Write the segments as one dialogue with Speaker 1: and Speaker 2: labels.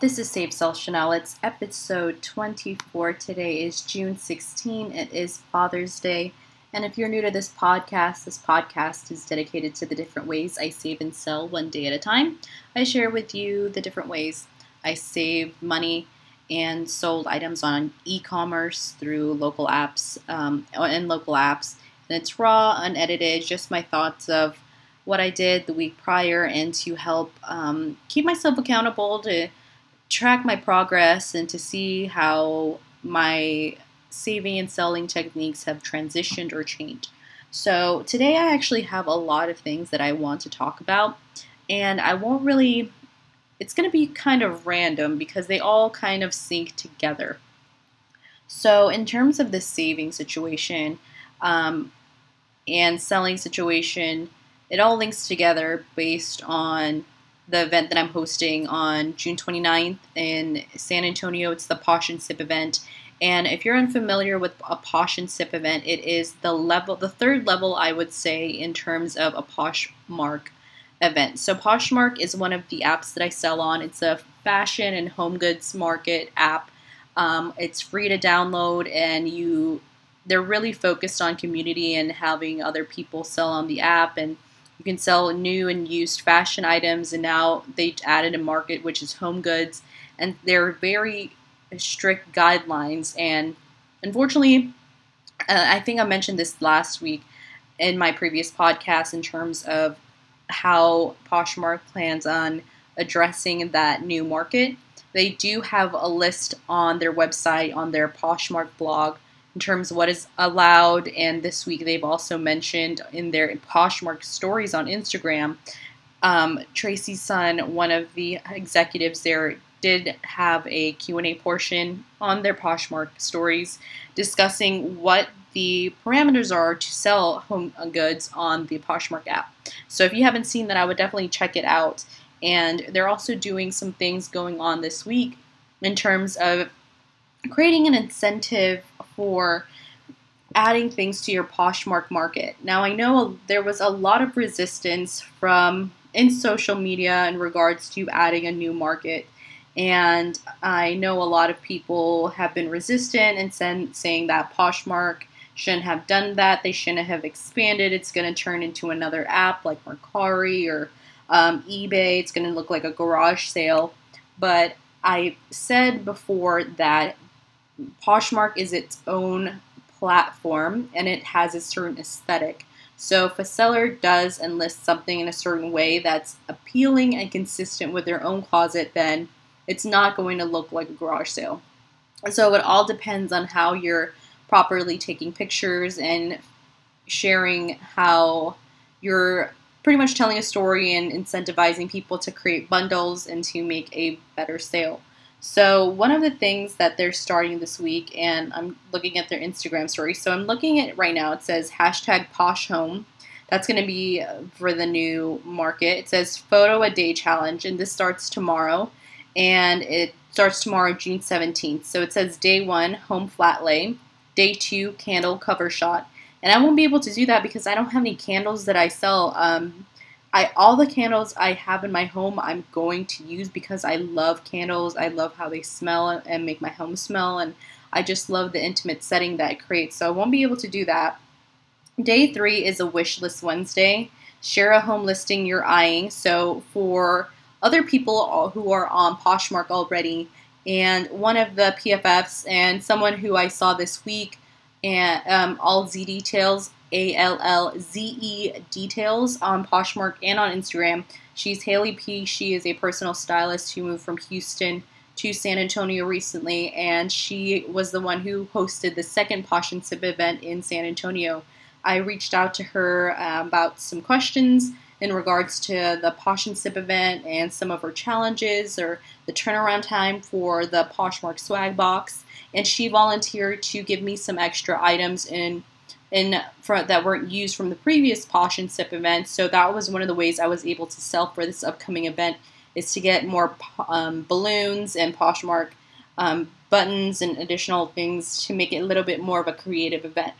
Speaker 1: This is Save Sell Shenel. It's episode 24. Today is June 16. It is Father's Day. And if you're new to this podcast, this podcast is dedicated to the different ways I save and sell one day at a time. I share with you the different ways I save money and sold items on e-commerce through local apps um, and local apps. And it's raw, unedited, just my thoughts of what I did the week prior and to help um, keep myself accountable to track my progress and to see how my saving and selling techniques have transitioned or changed. So, today I actually have a lot of things that I want to talk about, and I won't really, it's going to be kind of random because they all kind of sync together. So, in terms of the saving situation um, and selling situation, it all links together based on the event that I'm hosting on June 29th in San Antonio. It's the Posh and Sip event. And if you're unfamiliar with a Posh and Sip event, it is the level, the third level, I would say, in terms of a Poshmark event. So Poshmark is one of the apps that I sell on. It's a fashion and home goods market app. Um, it's free to download, and you they're really focused on community and having other people sell on the app and you can sell new and used fashion items, and now they added a market which is home goods, and there are very strict guidelines. And unfortunately, uh, I think I mentioned this last week in my previous podcast in terms of how Poshmark plans on addressing that new market. They do have a list on their website, on their Poshmark blog, in terms of what is allowed. And this week they've also mentioned in their Poshmark stories on Instagram, um, Tracy Sun, one of the executives there, did have a Q&A portion on their Poshmark stories discussing what the parameters are to sell home goods on the Poshmark app. So if you haven't seen that, I would definitely check it out. And they're also doing some things going on this week in terms of creating an incentive for adding things to your Poshmark market. Now, I know there was a lot of resistance from in social media in regards to adding a new market. And I know a lot of people have been resistant and sen- saying that Poshmark shouldn't have done that. They shouldn't have expanded. It's going to turn into another app like Mercari or um, eBay. It's going to look like a garage sale. But I said before that Poshmark is its own platform and it has a certain aesthetic. So if a seller does enlist something in a certain way that's appealing and consistent with their own closet, then it's not going to look like a garage sale. So it all depends on how you're properly taking pictures and sharing how you're pretty much telling a story and incentivizing people to create bundles and to make a better sale. So, one of the things that they're starting this week, and I'm looking at their Instagram story. So, I'm looking at right now, it says hashtag posh home. That's going to be for the new market. It says photo a day challenge, and this starts tomorrow. And it starts tomorrow, June 17th. So, it says day one, home flat lay, day two, candle cover shot. And I won't be able to do that because I don't have any candles that I sell. Um, I all the candles I have in my home I'm going to use because I love candles. I love how they smell and make my home smell and I just love the intimate setting that it creates. So I won't be able to do that. Day 3 is a wish list Wednesday. Share a home listing you're eyeing. So for other people who are on Poshmark already and one of the PFFs and someone who I saw this week and um, all Z details a L L Z E details on Poshmark and on Instagram. She's Haley P. She is a personal stylist who moved from Houston to San Antonio recently, and she was the one who hosted the second Posh and Sip event in San Antonio. I reached out to her uh, about some questions in regards to the Posh and Sip event and some of her challenges or the turnaround time for the Poshmark swag box. And she volunteered to give me some extra items in in for, that weren't used from the previous Posh and Sip event. So that was one of the ways I was able to sell for this upcoming event is to get more um, balloons and Poshmark um, buttons and additional things to make it a little bit more of a creative event.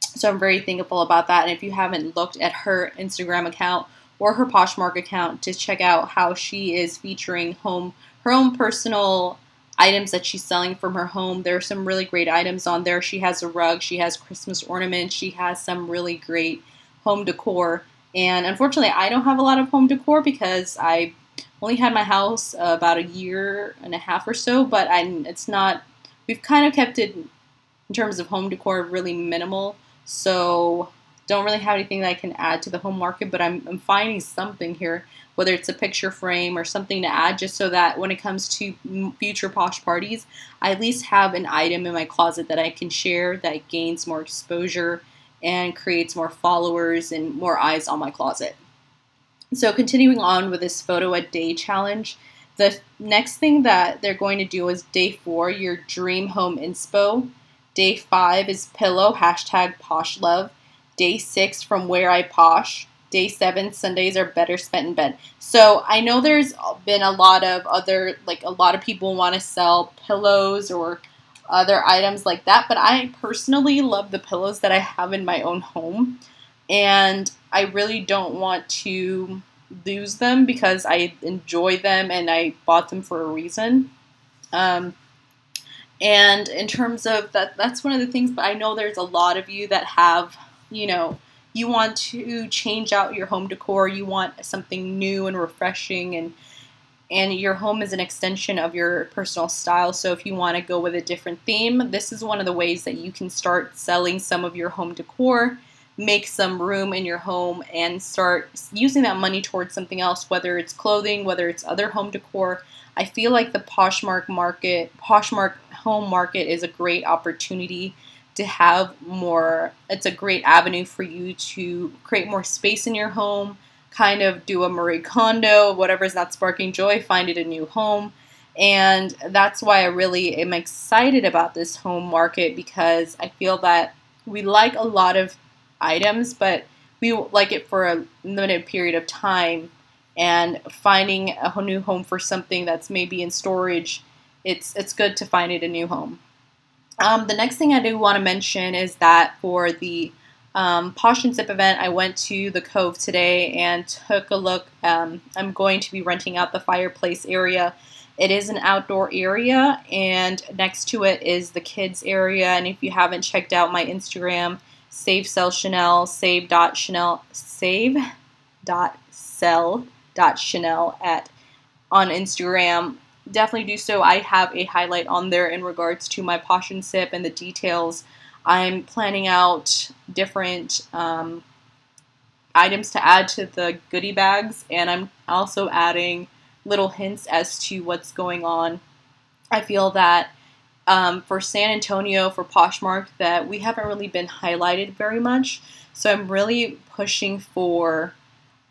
Speaker 1: So I'm very thankful about that. And if you haven't looked at her Instagram account or her Poshmark account to check out how she is featuring home her own personal items that she's selling from her home. There are some really great items on there. She has a rug, she has Christmas ornaments, she has some really great home decor. And unfortunately, I don't have a lot of home decor because I only had my house uh, about a year and a half or so, but I it's not we've kind of kept it in terms of home decor really minimal. So don't really have anything that I can add to the home market, but I'm, I'm finding something here, whether it's a picture frame or something to add, just so that when it comes to future posh parties, I at least have an item in my closet that I can share that gains more exposure and creates more followers and more eyes on my closet. So, continuing on with this photo a day challenge, the next thing that they're going to do is day four, your dream home inspo. Day five is pillow, hashtag posh love. Day six, from where I posh. Day seven, Sundays are better spent in bed. So I know there's been a lot of other, like a lot of people want to sell pillows or other items like that, but I personally love the pillows that I have in my own home. And I really don't want to lose them because I enjoy them and I bought them for a reason. Um, and in terms of that, that's one of the things, but I know there's a lot of you that have you know, you want to change out your home decor, you want something new and refreshing and and your home is an extension of your personal style. So if you want to go with a different theme, this is one of the ways that you can start selling some of your home decor, make some room in your home and start using that money towards something else, whether it's clothing, whether it's other home decor. I feel like the Poshmark market, Poshmark home market is a great opportunity to have more, it's a great avenue for you to create more space in your home, kind of do a Marie Kondo, whatever is not sparking joy, find it a new home. And that's why I really am excited about this home market because I feel that we like a lot of items, but we like it for a limited period of time. And finding a new home for something that's maybe in storage, it's it's good to find it a new home. Um, the next thing I do want to mention is that for the um, Posh and Sip event, I went to the Cove today and took a look. Um, I'm going to be renting out the fireplace area. It is an outdoor area, and next to it is the kids area. And if you haven't checked out my Instagram, save sell Shenel, save dot Shenel, save dot sell dot Shenel at on Instagram definitely do so. I have a highlight on there in regards to my and sip and the details. I'm planning out different um, items to add to the goodie bags, and I'm also adding little hints as to what's going on. I feel that um, for San Antonio, for Poshmark, that we haven't really been highlighted very much. So I'm really pushing for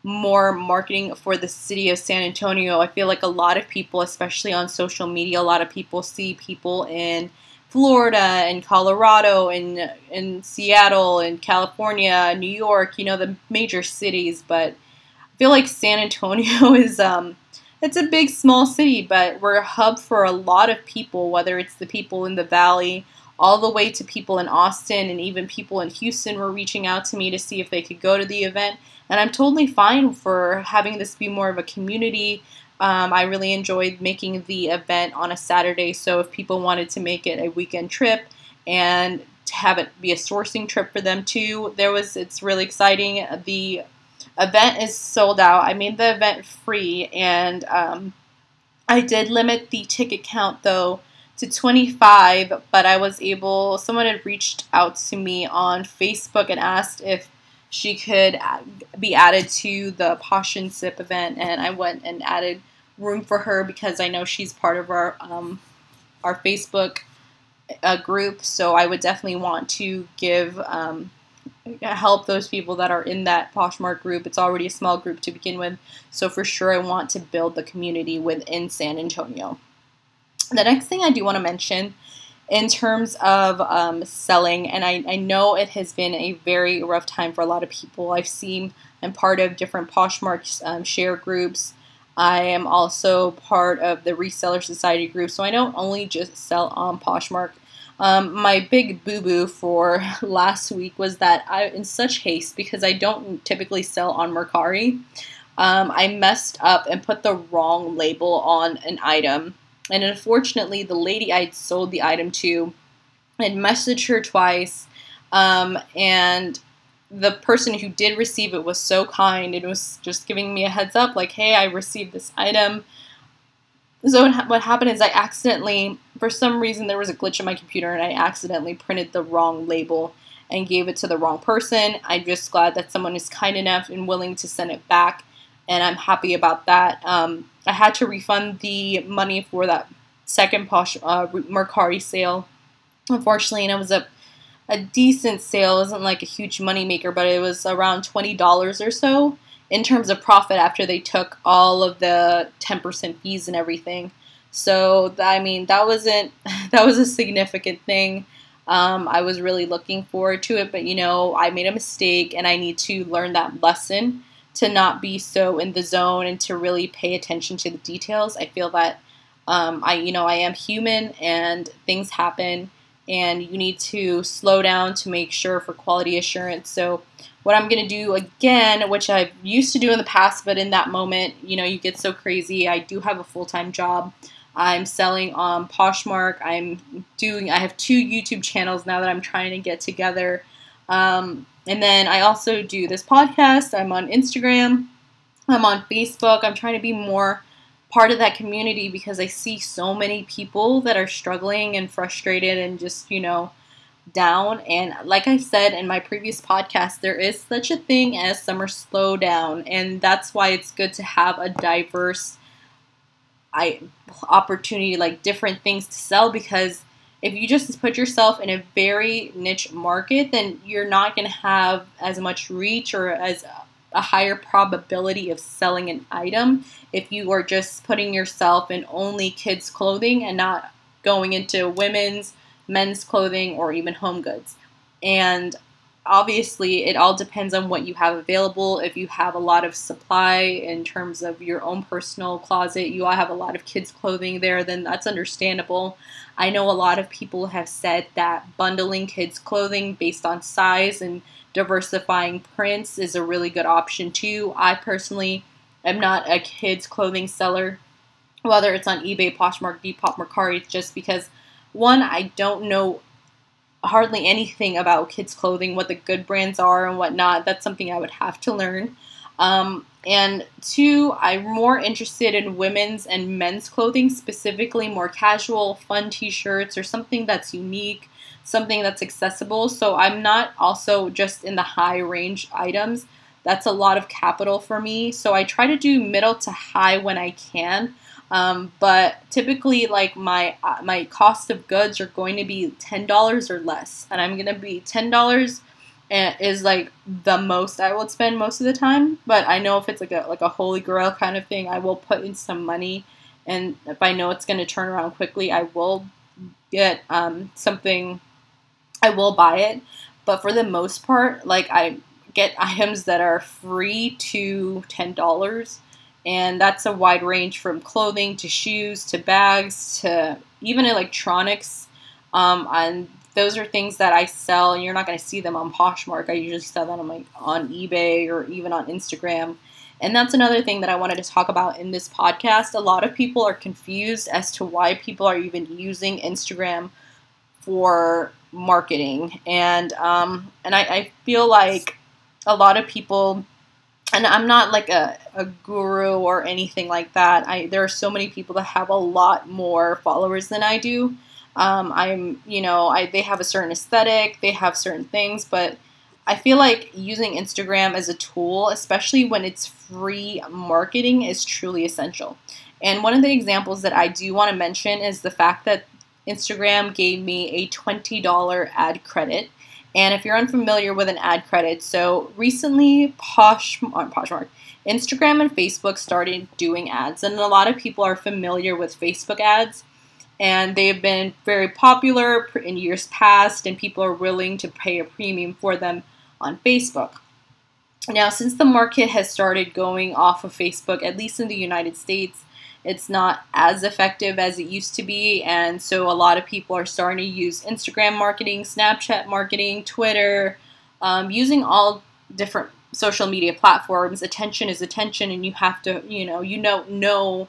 Speaker 1: more marketing for the city of San Antonio. I feel like a lot of people, especially on social media, a lot of people see people in Florida and Colorado and in Seattle and California, New York, you know, the major cities, but I feel like San Antonio is um it's a big small city, but we're a hub for a lot of people, whether it's the people in the valley all the way to people in Austin and even people in Houston were reaching out to me to see if they could go to the event. And I'm totally fine for having this be more of a community. Um, I really enjoyed making the event on a Saturday, so if people wanted to make it a weekend trip and have it be a sourcing trip for them too, there was it's really exciting. The event is sold out. I made the event free, and um, I did limit the ticket count though to 25, but I was able, someone had reached out to me on Facebook and asked if she could be added to the Posh and Sip event, and I went and added room for her because I know she's part of our um, our Facebook uh, group. So I would definitely want to give um, help those people that are in that Poshmark group. It's already a small group to begin with, so for sure I want to build the community within San Antonio. The next thing I do want to mention in terms of um, selling, and I, I know it has been a very rough time for a lot of people. I've seen I'm part of different Poshmark um, share groups. I am also part of the Reseller Society group, so I don't only just sell on Poshmark. Um, my big boo boo for last week was that I, in such haste, because I don't typically sell on Mercari, um, I messed up and put the wrong label on an item. And unfortunately, the lady I'd sold the item to had messaged her twice. Um, and the person who did receive it was so kind and was just giving me a heads up like, hey, I received this item. So what happened is I accidentally, for some reason, there was a glitch in my computer and I accidentally printed the wrong label and gave it to the wrong person. I'm just glad that someone is kind enough and willing to send it back and I'm happy about that. Um, I had to refund the money for that second Posh uh, Mercari sale, unfortunately, and it was a a decent sale. It wasn't like a huge money maker, but it was around twenty dollars or so in terms of profit after they took all of the ten percent fees and everything. So I mean that wasn't that was a significant thing. Um, I was really looking forward to it, but you know I made a mistake and I need to learn that lesson to not be so in the zone and to really pay attention to the details. I feel that um, I, you know, I am human and things happen, and you need to slow down to make sure for quality assurance. So, what I'm going to do again, which I've used to do in the past, but in that moment, you know, you get so crazy. I do have a full time job. I'm selling on Poshmark. I'm doing. I have two YouTube channels now that I'm trying to get together. Um, and then I also do this podcast. I'm on Instagram. I'm on Facebook. I'm trying to be more part of that community because I see so many people that are struggling and frustrated and just, you know, down. And like I said in my previous podcast, there is such a thing as summer slowdown. And that's why it's good to have a diverse I opportunity, like different things to sell because if you just put yourself in a very niche market, then you're not going to have as much reach or as a higher probability of selling an item if you are just putting yourself in only kids' clothing and not going into women's, men's clothing, or even home goods. And obviously it all depends on what you have available. If you have a lot of supply in terms of your own personal closet you all have a lot of kids clothing there then that's understandable. I know a lot of people have said that bundling kids clothing based on size and diversifying prints is a really good option too. I personally am not a kids clothing seller whether it's on ebay poshmark depop mercari just because one i don't know hardly anything about kids' clothing, what the good brands are and whatnot. That's something I would have to learn. Um, and two, I'm more interested in women's and men's clothing, specifically more casual, fun t shirts or something that's unique, something that's accessible. So I'm not also just in the high range items. That's a lot of capital for me. So I try to do middle to high when I can. Um, but typically, like my uh, my cost of goods are going to be ten dollars or less, and I'm gonna be ten dollars is like the most I would spend most of the time. But I know if it's like a like a holy grail kind of thing, I will put in some money, and if I know it's gonna turn around quickly, I will get um, something. I will buy it, but for the most part, like I get items that are free to ten dollars and that's a wide range from clothing to shoes to bags to even electronics. Um, and those are things that I sell, and you're not going to see them on Poshmark. I usually sell them on like on eBay or even on Instagram. And that's another thing that I wanted to talk about in this podcast. A lot of people are confused as to why people are even using Instagram for marketing, and um, and I, I feel like a lot of people and I'm not like a, a guru or anything like that. I there are so many people that have a lot more followers than I do. Um, I'm you know I they have a certain aesthetic, they have certain things, but I feel like using Instagram as a tool, especially when it's free marketing, is truly essential. And one of the examples that I do want to mention is the fact that Instagram gave me a $20 ad credit and if you're unfamiliar with an ad credit, so recently Posh, uh, Poshmark, Instagram and Facebook started doing ads, and a lot of people are familiar with Facebook ads, and they have been very popular in years past, and people are willing to pay a premium for them on Facebook. Now, since the market has started going off of Facebook, at least in the United States, it's not as effective as it used to be. And so a lot of people are starting to use Instagram marketing, Snapchat marketing, Twitter, um, using all different social media platforms, attention is attention, and you have to, you know, you know, know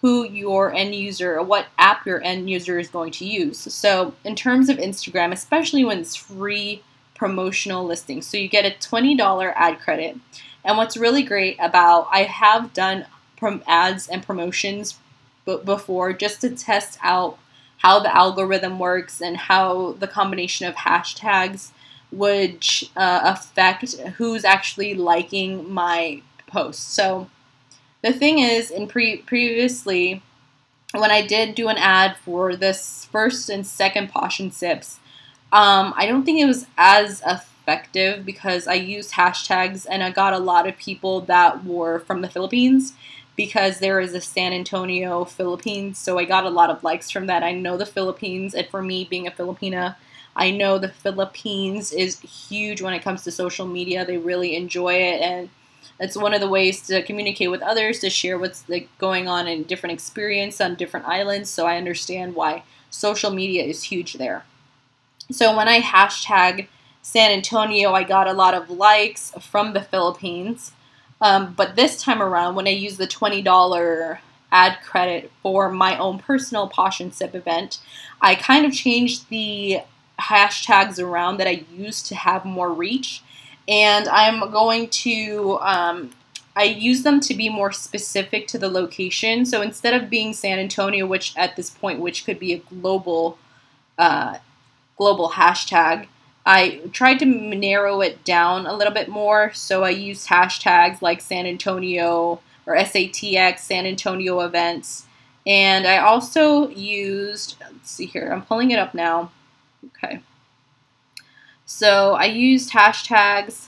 Speaker 1: who your end user or what app your end user is going to use. So, in terms of Instagram, especially when it's free promotional listings, so you get a $20 ad credit. And what's really great about I have done from ads and promotions b- before just to test out how the algorithm works and how the combination of hashtags would uh, affect who's actually liking my post. So the thing is, in pre- previously, when I did do an ad for this first and second and Sips, um, I don't think it was as effective because I used hashtags and I got a lot of people that were from the Philippines because there is a San Antonio, Philippines. So I got a lot of likes from that. I know the Philippines, and for me being a Filipina, I know the Philippines is huge when it comes to social media. They really enjoy it, and it's one of the ways to communicate with others, to share what's like going on in different experience on different islands. So I understand why social media is huge there. So when I hashtag San Antonio, I got a lot of likes from the Philippines. Um, but this time around, when I used the $20 ad credit for my own personal Posh and Sip event, I kind of changed the hashtags around that I use to have more reach. And I'm going to, um, I use them to be more specific to the location. So instead of being San Antonio, which at this point, which could be a global, uh, global hashtag, I tried to narrow it down a little bit more. So I used hashtags like San Antonio or SATX, San Antonio events. And I also used, let's see here, I'm pulling it up now. Okay. So I used hashtags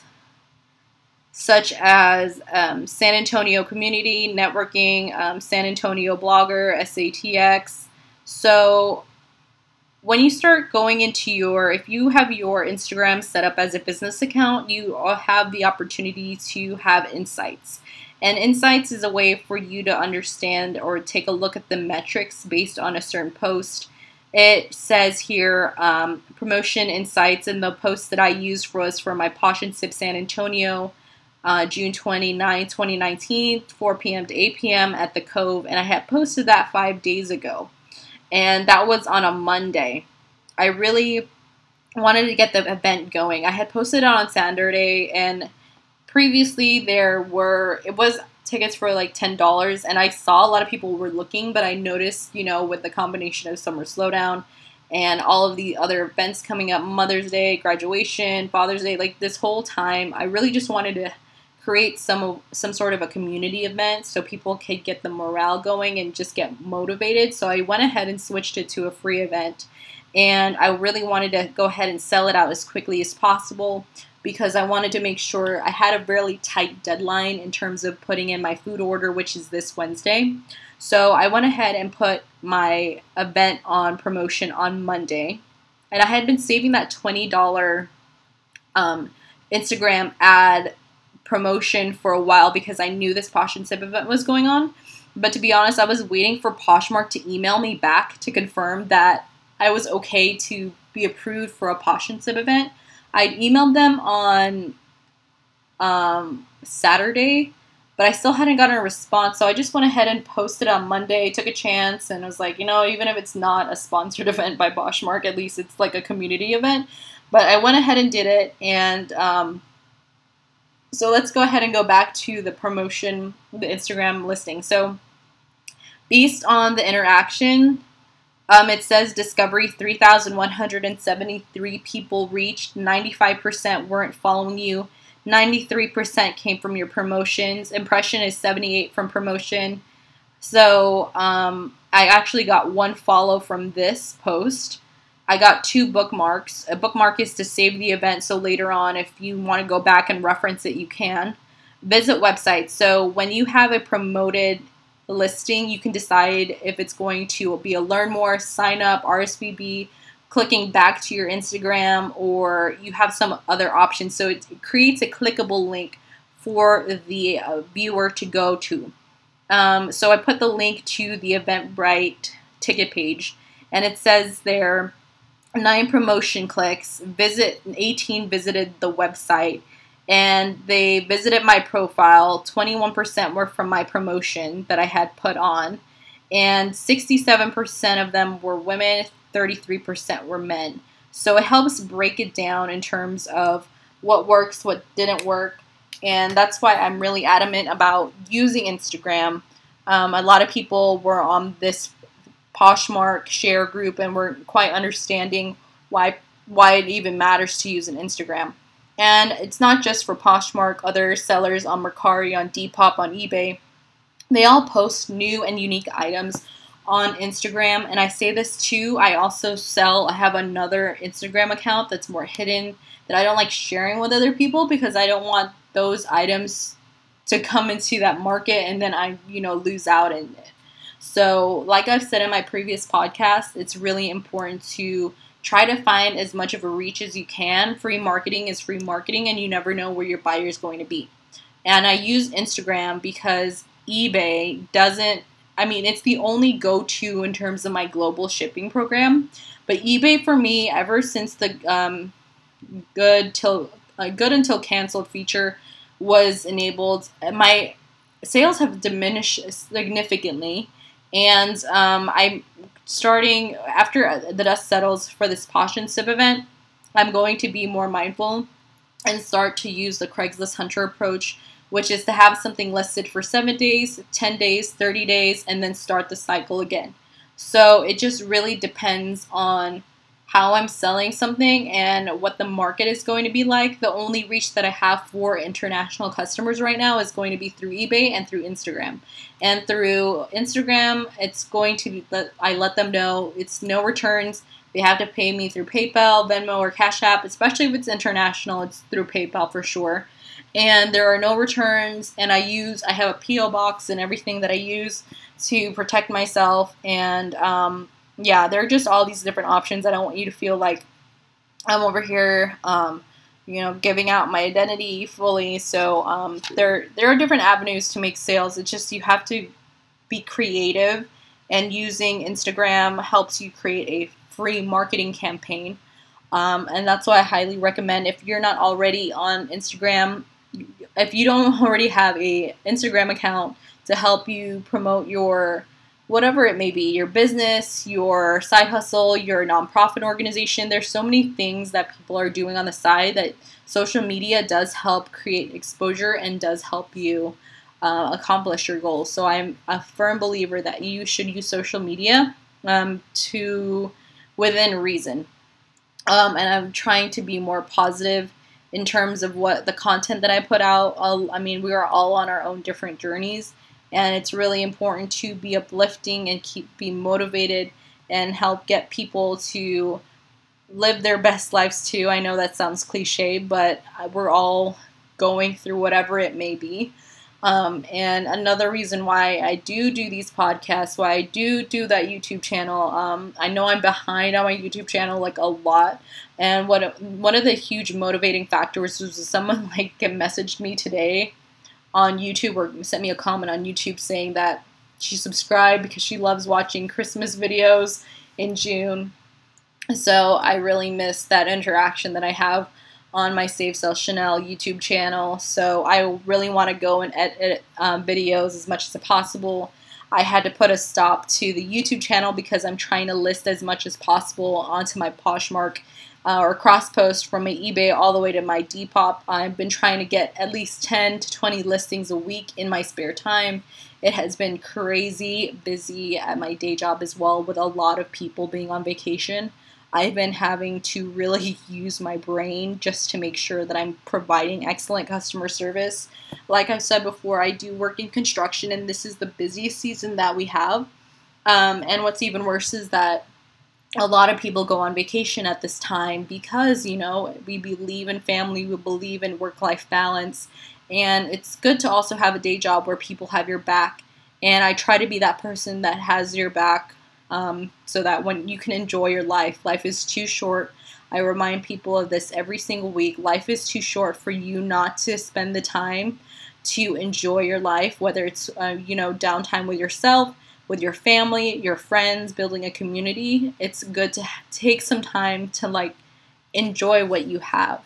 Speaker 1: such as um, San Antonio Community Networking, um, San Antonio Blogger, SATX. So when you start going into your, if you have your Instagram set up as a business account, you have the opportunity to have insights. And insights is a way for you to understand or take a look at the metrics based on a certain post it says here um, promotion insights, and the post that I used was for my Posh and Sip San Antonio, uh, June 29, 2019, 4 p.m. to 8 p.m. at the Cove, and I had posted that five days ago, and that was on a Monday. I really wanted to get the event going. I had posted it on Saturday, and previously there were it was tickets for like $10 and I saw a lot of people were looking, but I noticed, you know, with the combination of summer slowdown and all of the other events coming up, Mother's Day, graduation, Father's Day, like this whole time, I really just wanted to create some some sort of a community event so people could get the morale going and just get motivated. So I went ahead and switched it to a free event. And I really wanted to go ahead and sell it out as quickly as possible because I wanted to make sure I had a really tight deadline in terms of putting in my food order, which is this Wednesday. So I went ahead and put my event on promotion on Monday. And I had been saving that $20 um, Instagram ad promotion for a while because I knew this Posh and Sip event was going on. But to be honest, I was waiting for Poshmark to email me back to confirm that I was okay to be approved for a Posh and Sip event. I emailed them on um, Saturday, but I still hadn't gotten a response. So I just went ahead and posted on Monday, took a chance, and was like, you know, even if it's not a sponsored event by Poshmark, at least it's like a community event. But I went ahead and did it, and um, so let's go ahead and go back to the promotion, the Instagram listing. So based on the interaction, um, it says Discovery 3,173 people reached. 95% weren't following you. 93% came from your promotions. Impression is 78 from promotion. So um, I actually got one follow from this post. I got two bookmarks. A bookmark is to save the event so later on, if you want to go back and reference it, you can. Visit website. So when you have a promoted listing, you can decide if it's going to be a learn more, sign up, RSVP, clicking back to your Instagram, or you have some other options. So it, creates a clickable link for the uh, viewer to go to. Um, so I put the link to the Eventbrite ticket page, and it says there nine promotion clicks, visit 18 visited the website, and they visited my profile. 21% were from my promotion that I had put on, and 67% of them were women, 33% were men. So it helps break it down in terms of what works, what didn't work, and that's why I'm really adamant about using Instagram. Um, a lot of people were on this Poshmark share group and weren't quite understanding why why it even matters to use an Instagram. And it's not just for Poshmark, other sellers on Mercari, on Depop, on eBay. They all post new and unique items on Instagram. And I say this too, I also sell, I have another Instagram account that's more hidden that I don't like sharing with other people because I don't want those items to come into that market and then I, you know, lose out it. So, like I've said in my previous podcast, it's really important to try to find as much of a reach as you can. Free marketing is free marketing, and you never know where your buyer is going to be. And I use Instagram because eBay doesn't, I mean, it's the only go to in terms of my global shipping program. But eBay for me, ever since the um, good till uh, good until canceled feature was enabled, my sales have diminished significantly. And um, I'm starting after the dust settles for this Posh and Sip event, I'm going to be more mindful and start to use the Craigslist Hunter approach, which is to have something listed for seven days, 10 days, 30 days, and then start the cycle again. So it just really depends on how I'm selling something and what the market is going to be like. The only reach that I have for international customers right now is going to be through eBay and through Instagram. And through Instagram, it's going to that I let them know it's no returns. They have to pay me through PayPal, Venmo, or Cash App, especially if it's international, it's through PayPal for sure. And there are no returns, and I use I have a PO box and everything that I use to protect myself and um, yeah, there are just all these different options. I don't want you to feel like I'm over here, um, you know, giving out my identity fully. So um, there there are different avenues to make sales. It's just you have to be creative, and using Instagram helps you create a free marketing campaign. Um, and that's why I highly recommend if you're not already on Instagram, if you don't already have a Instagram account to help you promote your whatever it may be your business, your side hustle, your nonprofit organization. There's so many things that people are doing on the side that social media does help create exposure and does help you uh, accomplish your goals. So I'm a firm believer that you should use social media um, to within reason. Um, and I'm trying to be more positive in terms of what the content that I put out. I'll, I mean, we are all on our own different journeys and it's really important to be uplifting and keep be motivated and help get people to live their best lives too. I know that sounds cliche, but we're all going through whatever it may be. Um, and another reason why I do do these podcasts, why I do do that YouTube channel, um, I know I'm behind on my YouTube channel like a lot. And what one of the huge motivating factors was someone like messaged me today on YouTube or sent me a comment on YouTube saying that she subscribed because she loves watching Christmas videos in June. So I really miss that interaction that I have on my Save Sell Shenel YouTube channel. So I really want to go and edit um, videos as much as possible. I had to put a stop to the YouTube channel because I'm trying to list as much as possible onto my Poshmark uh, or cross post from my eBay all the way to my Depop. I've been trying to get at least 10 to 20 listings a week in my spare time. It has been crazy busy at my day job as well, with a lot of people being on vacation. I've been having to really use my brain just to make sure that I'm providing excellent customer service. Like I've said before, I do work in construction, and this is the busiest season that we have. Um, and what's even worse is that a lot of people go on vacation at this time because, you know, we believe in family, we believe in work life balance. And it's good to also have a day job where people have your back. And I try to be that person that has your back um, so that when you can enjoy your life, life is too short. I remind people of this every single week. Life is too short for you not to spend the time to enjoy your life, whether it's, uh, you know, downtime with yourself with your family, your friends, building a community, it's good to take some time to like enjoy what you have.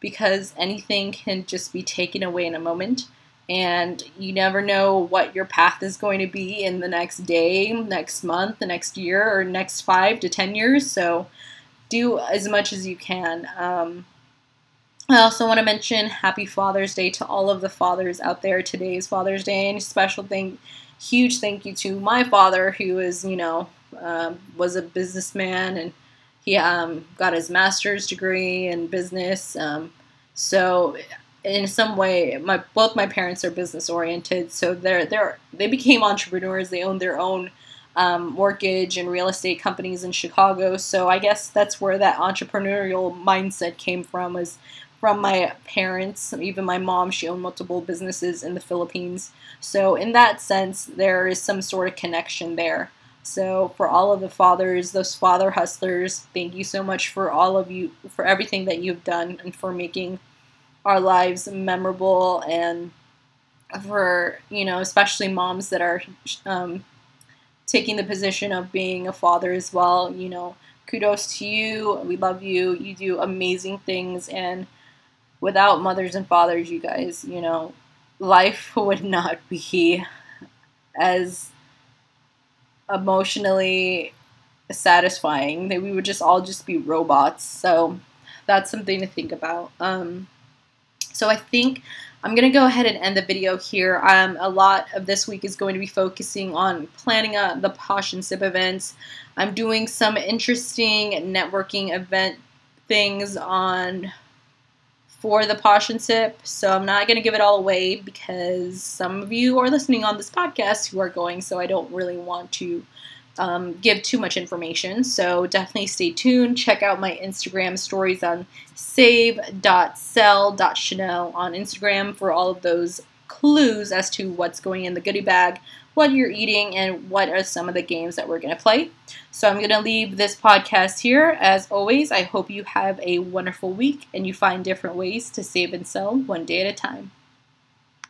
Speaker 1: because anything can just be taken away in a moment. And you never know what your path is going to be in the next day, next month, the next year, or next five to ten years. So do as much as you can. Um, I also want to mention Happy Father's Day to all of the fathers out there. Today's Father's Day, and special thing, huge thank you to my father, who is, you know, um, was a businessman and he um, got his master's degree in business. Um, so, in some way, my both my parents are business oriented, so they're they're they became entrepreneurs. They own their own um, mortgage and real estate companies in Chicago. So I guess that's where that entrepreneurial mindset came from. Was from my parents, even my mom, she owned multiple businesses in the Philippines. So, in that sense, there is some sort of connection there. So, for all of the fathers, those father hustlers, thank you so much for all of you, for everything that you've done and for making our lives memorable and for, you know, especially moms that are um, taking the position of being a father as well. You know, kudos to you. We love you. You do amazing things. And without mothers and fathers, you guys, you know, life would not be as emotionally satisfying. That we would just all just be robots. So that's something to think about. Um, so I think I'm going to go ahead and end the video here. Um, a lot of this week is going to be focusing on planning the Posh and Sip events. I'm doing some interesting networking event things on for the Posh and Sip. So I'm not going to give it all away because some of you are listening on this podcast who are going, so I don't really want to um, give too much information. So definitely stay tuned. Check out my Instagram stories on save.sell.shenel on Instagram for all of those clues as to what's going in the goodie bag, what you're eating, and what are some of the games that we're going to play. So I'm going to leave this podcast here. As always, I hope you have a wonderful week and you find different ways to save and sell one day at a time.